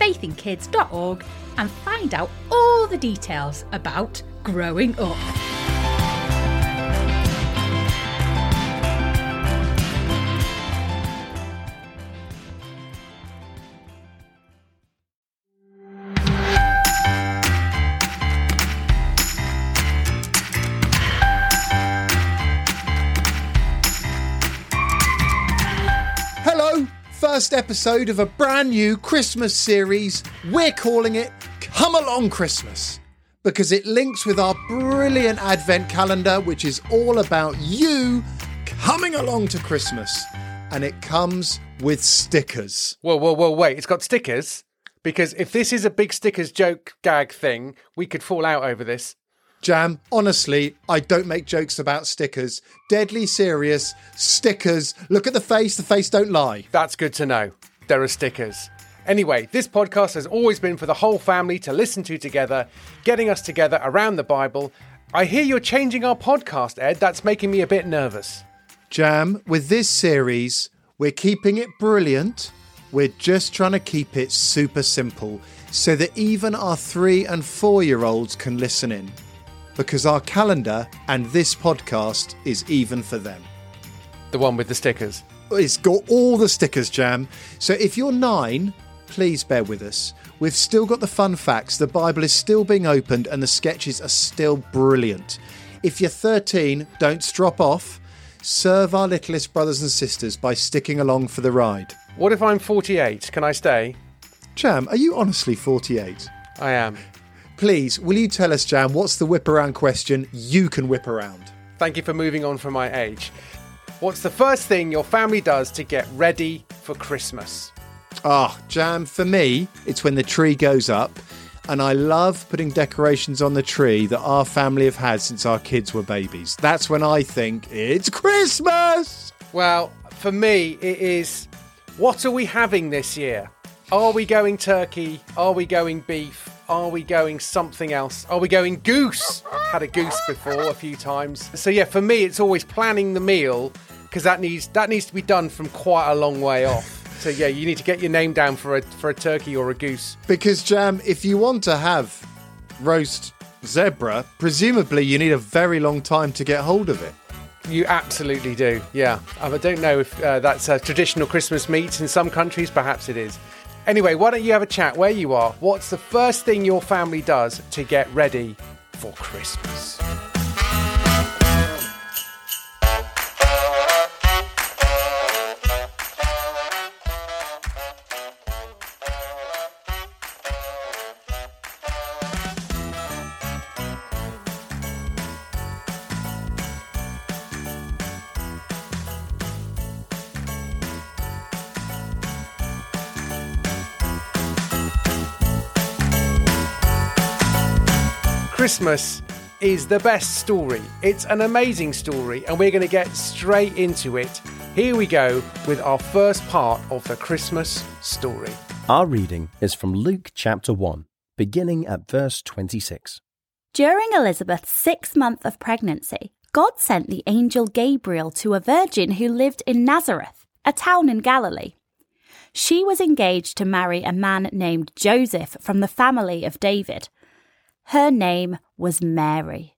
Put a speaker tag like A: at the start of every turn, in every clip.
A: faithinkids.org and find out all the details about growing up.
B: First episode of a brand new Christmas series. We're calling it Come Along Christmas because it links with our brilliant Advent calendar, which is all about you coming along to Christmas. And it comes with stickers.
C: Whoa, whoa, whoa, wait. It's got stickers? Because if this is a big stickers joke gag thing, we could fall out over this.
B: Jam, honestly, I don't make jokes about stickers. Deadly serious. Stickers. Look at the face, the face don't lie.
C: That's good to know. There are stickers. Anyway, this podcast has always been for the whole family to listen to together, getting us together around the Bible. I hear you're changing our podcast, Ed. That's making me a bit nervous.
B: Jam, with this series, we're keeping it brilliant. We're just trying to keep it super simple so that even our three and four year olds can listen in. Because our calendar and this podcast is even for them.
C: The one with the stickers.
B: It's got all the stickers, Jam. So if you're nine, please bear with us. We've still got the fun facts, the Bible is still being opened, and the sketches are still brilliant. If you're 13, don't drop off. Serve our littlest brothers and sisters by sticking along for the ride.
C: What if I'm 48? Can I stay?
B: Jam, are you honestly 48?
C: I am.
B: Please, will you tell us, Jam, what's the whip around question you can whip around?
C: Thank you for moving on from my age. What's the first thing your family does to get ready for Christmas?
B: Ah, Jam, for me, it's when the tree goes up, and I love putting decorations on the tree that our family have had since our kids were babies. That's when I think it's Christmas!
C: Well, for me, it is what are we having this year? Are we going turkey? Are we going beef? Are we going something else? Are we going goose? Had a goose before a few times. So yeah, for me, it's always planning the meal because that needs that needs to be done from quite a long way off. So yeah, you need to get your name down for a for a turkey or a goose.
B: Because, Jam, if you want to have roast zebra, presumably you need a very long time to get hold of it.
C: You absolutely do. Yeah, I don't know if uh, that's a traditional Christmas meat in some countries. Perhaps it is. Anyway, why don't you have a chat where you are? What's the first thing your family does to get ready for Christmas? Christmas is the best story. It's an amazing story, and we're going to get straight into it. Here we go with our first part of the Christmas story.
D: Our reading is from Luke chapter 1, beginning at verse 26.
E: During Elizabeth's sixth month of pregnancy, God sent the angel Gabriel to a virgin who lived in Nazareth, a town in Galilee. She was engaged to marry a man named Joseph from the family of David. Her name was Mary.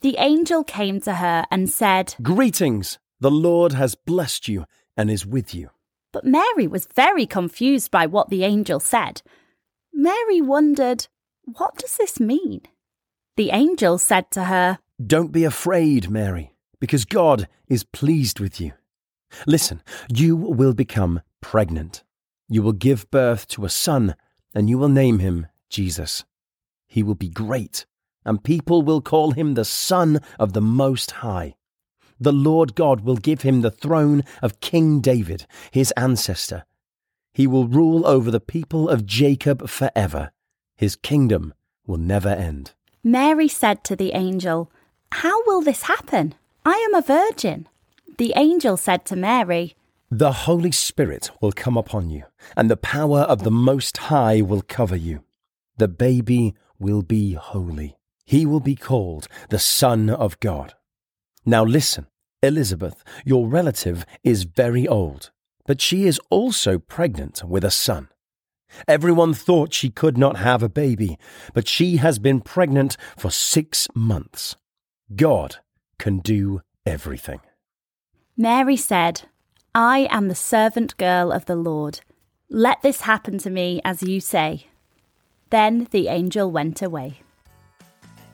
E: The angel came to her and said,
D: Greetings! The Lord has blessed you and is with you.
E: But Mary was very confused by what the angel said. Mary wondered, What does this mean? The angel said to her,
F: Don't be afraid, Mary, because God is pleased with you. Listen, you will become pregnant. You will give birth to a son, and you will name him Jesus. He will be great, and people will call him the Son of the Most High. The Lord God will give him the throne of King David, his ancestor. He will rule over the people of Jacob forever. His kingdom will never end.
E: Mary said to the angel, How will this happen? I am a virgin. The angel said to Mary,
F: The Holy Spirit will come upon you, and the power of the Most High will cover you. The baby will be holy. He will be called the Son of God. Now listen, Elizabeth, your relative, is very old, but she is also pregnant with a son. Everyone thought she could not have a baby, but she has been pregnant for six months. God can do everything.
E: Mary said, I am the servant girl of the Lord. Let this happen to me as you say. Then the angel went away.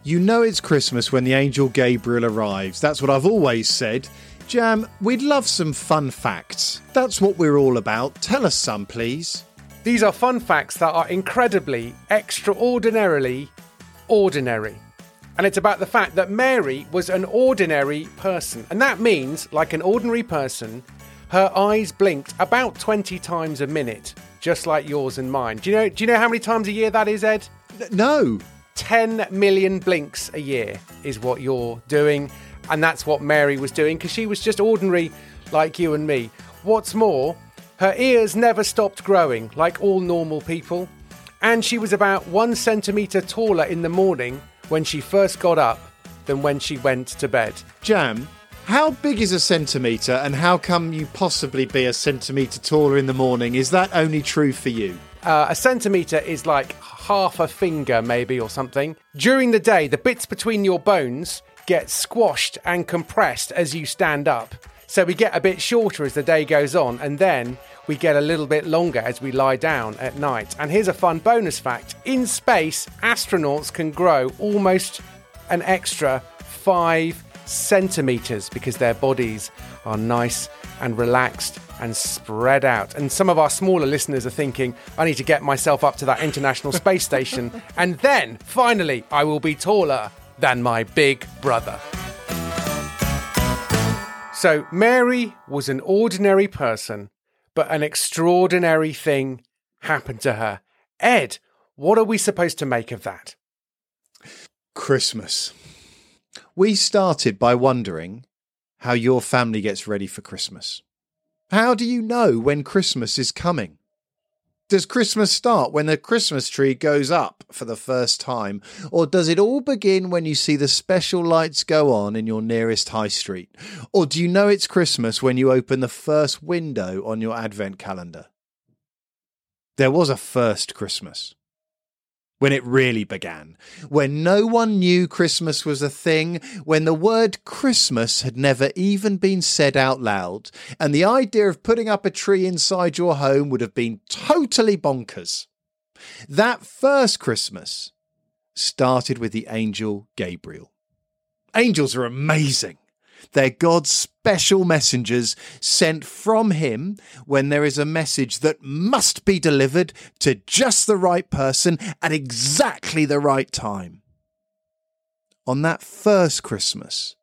B: You know it's Christmas when the angel Gabriel arrives. That's what I've always said. Jam, we'd love some fun facts. That's what we're all about. Tell us some, please.
C: These are fun facts that are incredibly, extraordinarily ordinary. And it's about the fact that Mary was an ordinary person. And that means, like an ordinary person, her eyes blinked about 20 times a minute, just like yours and mine. Do you know do you know how many times a year that is, Ed?
B: No.
C: 10 million blinks a year is what you're doing. And that's what Mary was doing because she was just ordinary like you and me. What's more, her ears never stopped growing like all normal people. And she was about one centimetre taller in the morning when she first got up than when she went to bed.
B: Jam, how big is a centimetre and how come you possibly be a centimetre taller in the morning? Is that only true for you?
C: Uh, a centimetre is like half a finger, maybe, or something. During the day, the bits between your bones get squashed and compressed as you stand up. So we get a bit shorter as the day goes on, and then we get a little bit longer as we lie down at night. And here's a fun bonus fact in space, astronauts can grow almost an extra five centimeters because their bodies are nice and relaxed and spread out. And some of our smaller listeners are thinking, I need to get myself up to that International Space Station, and then finally I will be taller than my big brother. So, Mary was an ordinary person, but an extraordinary thing happened to her. Ed, what are we supposed to make of that?
B: Christmas. We started by wondering how your family gets ready for Christmas. How do you know when Christmas is coming? Does Christmas start when the Christmas tree goes up for the first time? Or does it all begin when you see the special lights go on in your nearest high street? Or do you know it's Christmas when you open the first window on your advent calendar? There was a first Christmas when it really began, when no one knew Christmas was a thing, when the word Christmas had never even been said out loud, and the idea of putting up a tree inside your home would have been totally bonkers. That first Christmas started with the angel Gabriel. Angels are amazing. They're God's special messengers sent from Him when there is a message that must be delivered to just the right person at exactly the right time. On that first Christmas,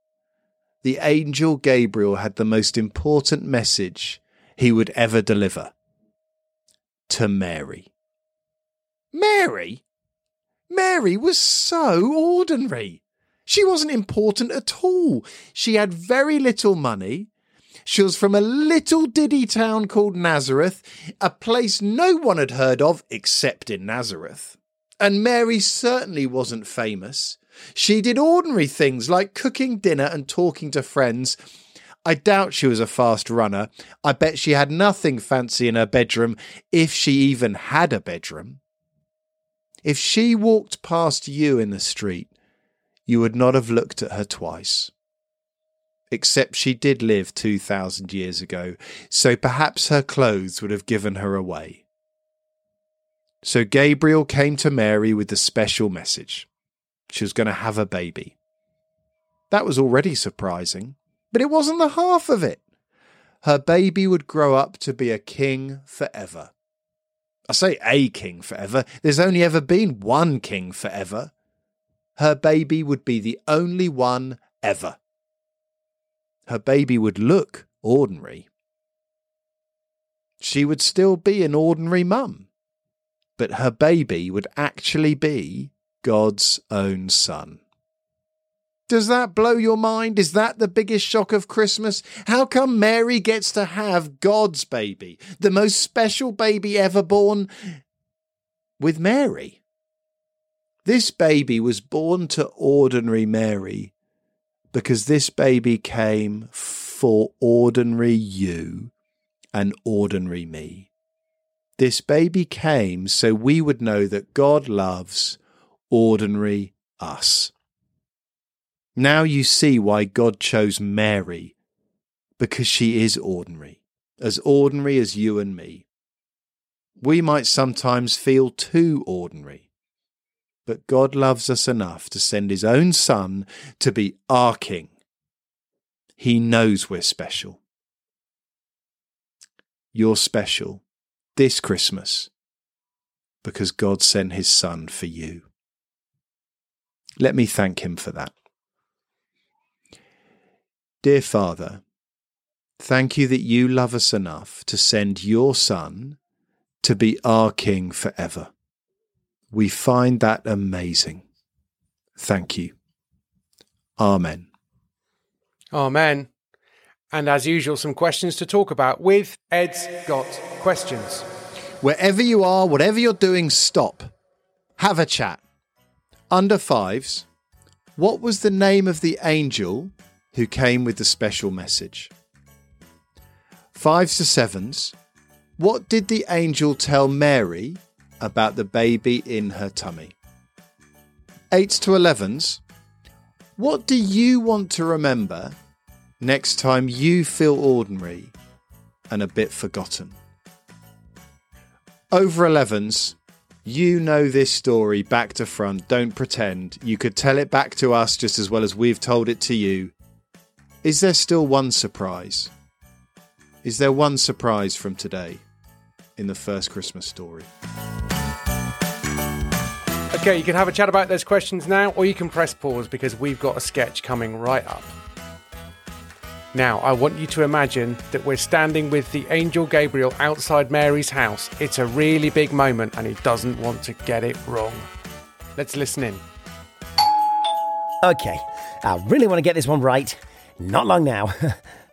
B: the angel Gabriel had the most important message he would ever deliver to Mary. Mary? Mary was so ordinary. She wasn't important at all. She had very little money. She was from a little diddy town called Nazareth, a place no one had heard of except in Nazareth. And Mary certainly wasn't famous. She did ordinary things like cooking dinner and talking to friends. I doubt she was a fast runner. I bet she had nothing fancy in her bedroom, if she even had a bedroom. If she walked past you in the street, you would not have looked at her twice. Except she did live 2,000 years ago, so perhaps her clothes would have given her away. So Gabriel came to Mary with the special message. She was going to have a baby. That was already surprising, but it wasn't the half of it. Her baby would grow up to be a king forever. I say a king forever, there's only ever been one king forever. Her baby would be the only one ever. Her baby would look ordinary. She would still be an ordinary mum, but her baby would actually be God's own son. Does that blow your mind? Is that the biggest shock of Christmas? How come Mary gets to have God's baby, the most special baby ever born, with Mary? This baby was born to ordinary Mary because this baby came for ordinary you and ordinary me. This baby came so we would know that God loves ordinary us. Now you see why God chose Mary, because she is ordinary, as ordinary as you and me. We might sometimes feel too ordinary, but God loves us enough to send his own Son to be our King. He knows we're special. You're special this Christmas because God sent his Son for you. Let me thank him for that. Dear Father, thank you that you love us enough to send your Son to be our King forever. We find that amazing. Thank you. Amen.
C: Amen. And as usual, some questions to talk about with Ed's Got Questions.
B: Wherever you are, whatever you're doing, stop. Have a chat. Under fives, what was the name of the angel who came with the special message? Fives to sevens, what did the angel tell Mary about the baby in her tummy? Eights to elevens, what do you want to remember next time you feel ordinary and a bit forgotten? Over 11s, you know this story back to front. Don't pretend. You could tell it back to us just as well as we've told it to you. Is there still one surprise? Is there one surprise from today in the first Christmas story?
C: Okay, you can have a chat about those questions now, or you can press pause because we've got a sketch coming right up. Now, I want you to imagine that we're standing with the angel Gabriel outside Mary's house. It's a really big moment and he doesn't want to get it wrong. Let's listen in.
F: Okay, I really want to get this one right. Not long now.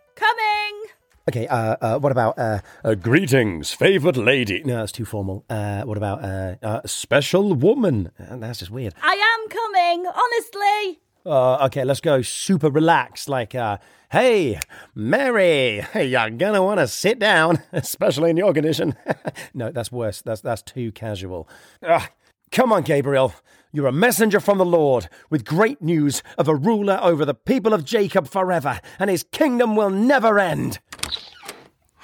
E: Coming!
F: okay, uh, uh, what about uh, uh, greetings, favoured lady? No, that's too formal. Uh, what about uh, uh, special woman? Uh, that's just weird.
E: I am coming, honestly.
F: Uh, okay, let's go super relaxed. Like, uh, hey, Mary, you're gonna want to sit down, especially in your condition. no, that's worse. That's that's too casual. Ugh. Come on, Gabriel. You're a messenger from the Lord with great news of a ruler over the people of Jacob forever, and his kingdom will never end.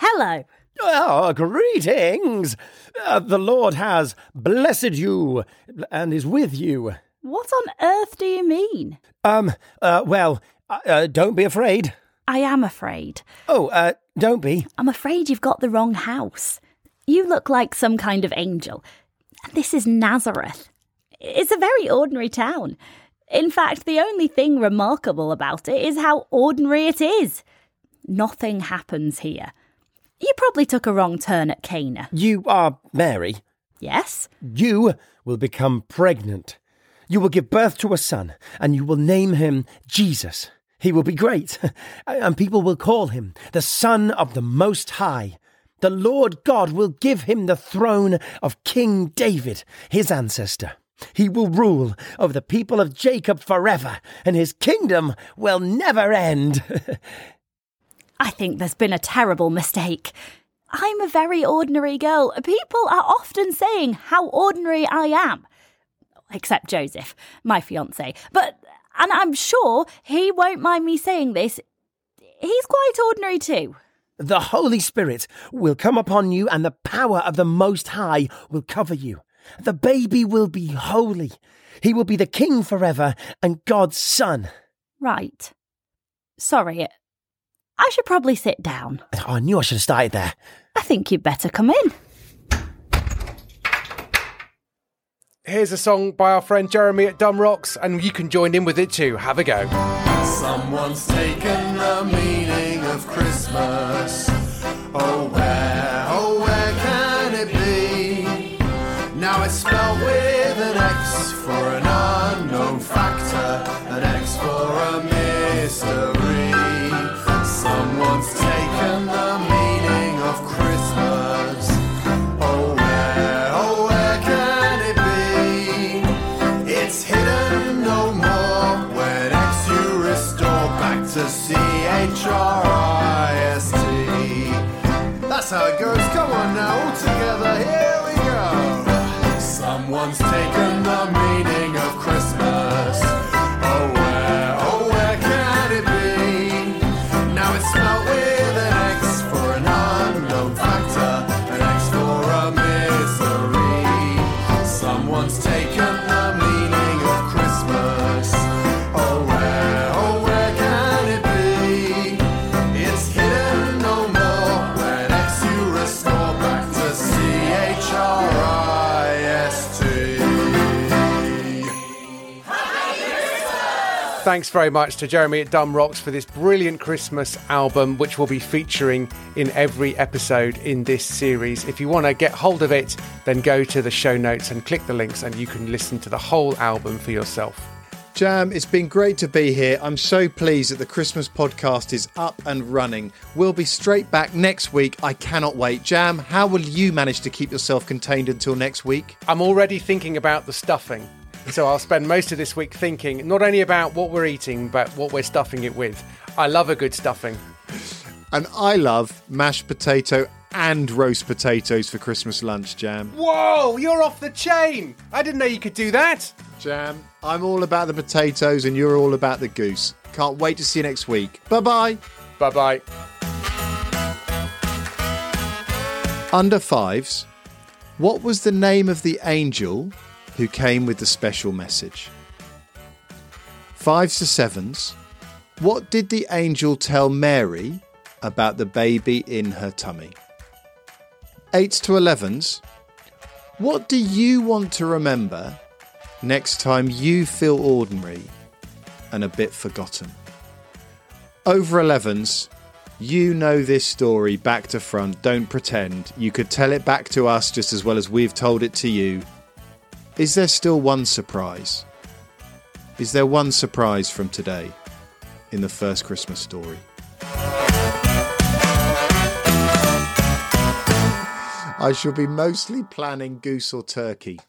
E: Hello.
F: Oh, greetings! Uh, the Lord has blessed you and is with you.
E: What on earth do you mean?
F: Um, uh, well, uh, uh, don't be afraid.
E: I am afraid.
F: Oh, uh, don't be.
E: I'm afraid you've got the wrong house. You look like some kind of angel. This is Nazareth. It's a very ordinary town. In fact, the only thing remarkable about it is how ordinary it is. Nothing happens here. You probably took a wrong turn at Cana.
F: You are Mary.
E: Yes?
F: You will become pregnant. You will give birth to a son, and you will name him Jesus. He will be great, and people will call him the Son of the Most High. The Lord God will give him the throne of King David, his ancestor. He will rule over the people of Jacob forever, and his kingdom will never end.
E: I think there's been a terrible mistake. I'm a very ordinary girl. People are often saying how ordinary I am. Except Joseph, my fiance. But, and I'm sure he won't mind me saying this, he's quite ordinary too.
F: the Holy Spirit will come upon you, and the power of the Most High will cover you. The baby will be holy. He will be the king forever and God's son.
E: Right. Sorry, I should probably sit down.
F: Oh, I knew I should have started there.
E: I think you'd better come in.
C: Here's a song by our friend Jeremy at Dumbrocks, and you can join in with it too. Have a go.
B: Someone's taken the meaning of Christmas.
C: Thanks very much to Jeremy at Dumbrocks for this brilliant Christmas album, which we'll be featuring in every episode in this series. If you want to get hold of it, then go to the show notes and click the links, and you can listen to the whole album for yourself.
B: Jam, it's been great to be here. I'm so pleased that the Christmas podcast is up and running. We'll be straight back next week. I cannot wait. Jam, how will you manage to keep yourself contained until next week?
C: I'm already thinking about the stuffing. So I'll spend most of this week thinking not only about what we're eating, but what we're stuffing it with. I love a good stuffing.
B: And I love mashed potato and roast potatoes for Christmas lunch, Jam.
C: Whoa, you're off the chain! I didn't know you could do that.
B: Jam, I'm all about the potatoes and you're all about the goose. Can't wait to see you next week. Bye bye.
C: Bye bye.
B: Under fives, what was the name of the angel who came with the special message? Fives to sevens, what did the angel tell Mary about the baby in her tummy? Eights to elevens, what do you want to remember next time you feel ordinary and a bit forgotten? Over 11s, you know this story back to front. Don't pretend. You could tell it back to us just as well as we've told it to you. Is there still one surprise? Is there one surprise from today in the first Christmas story? I shall be mostly planning goose or turkey.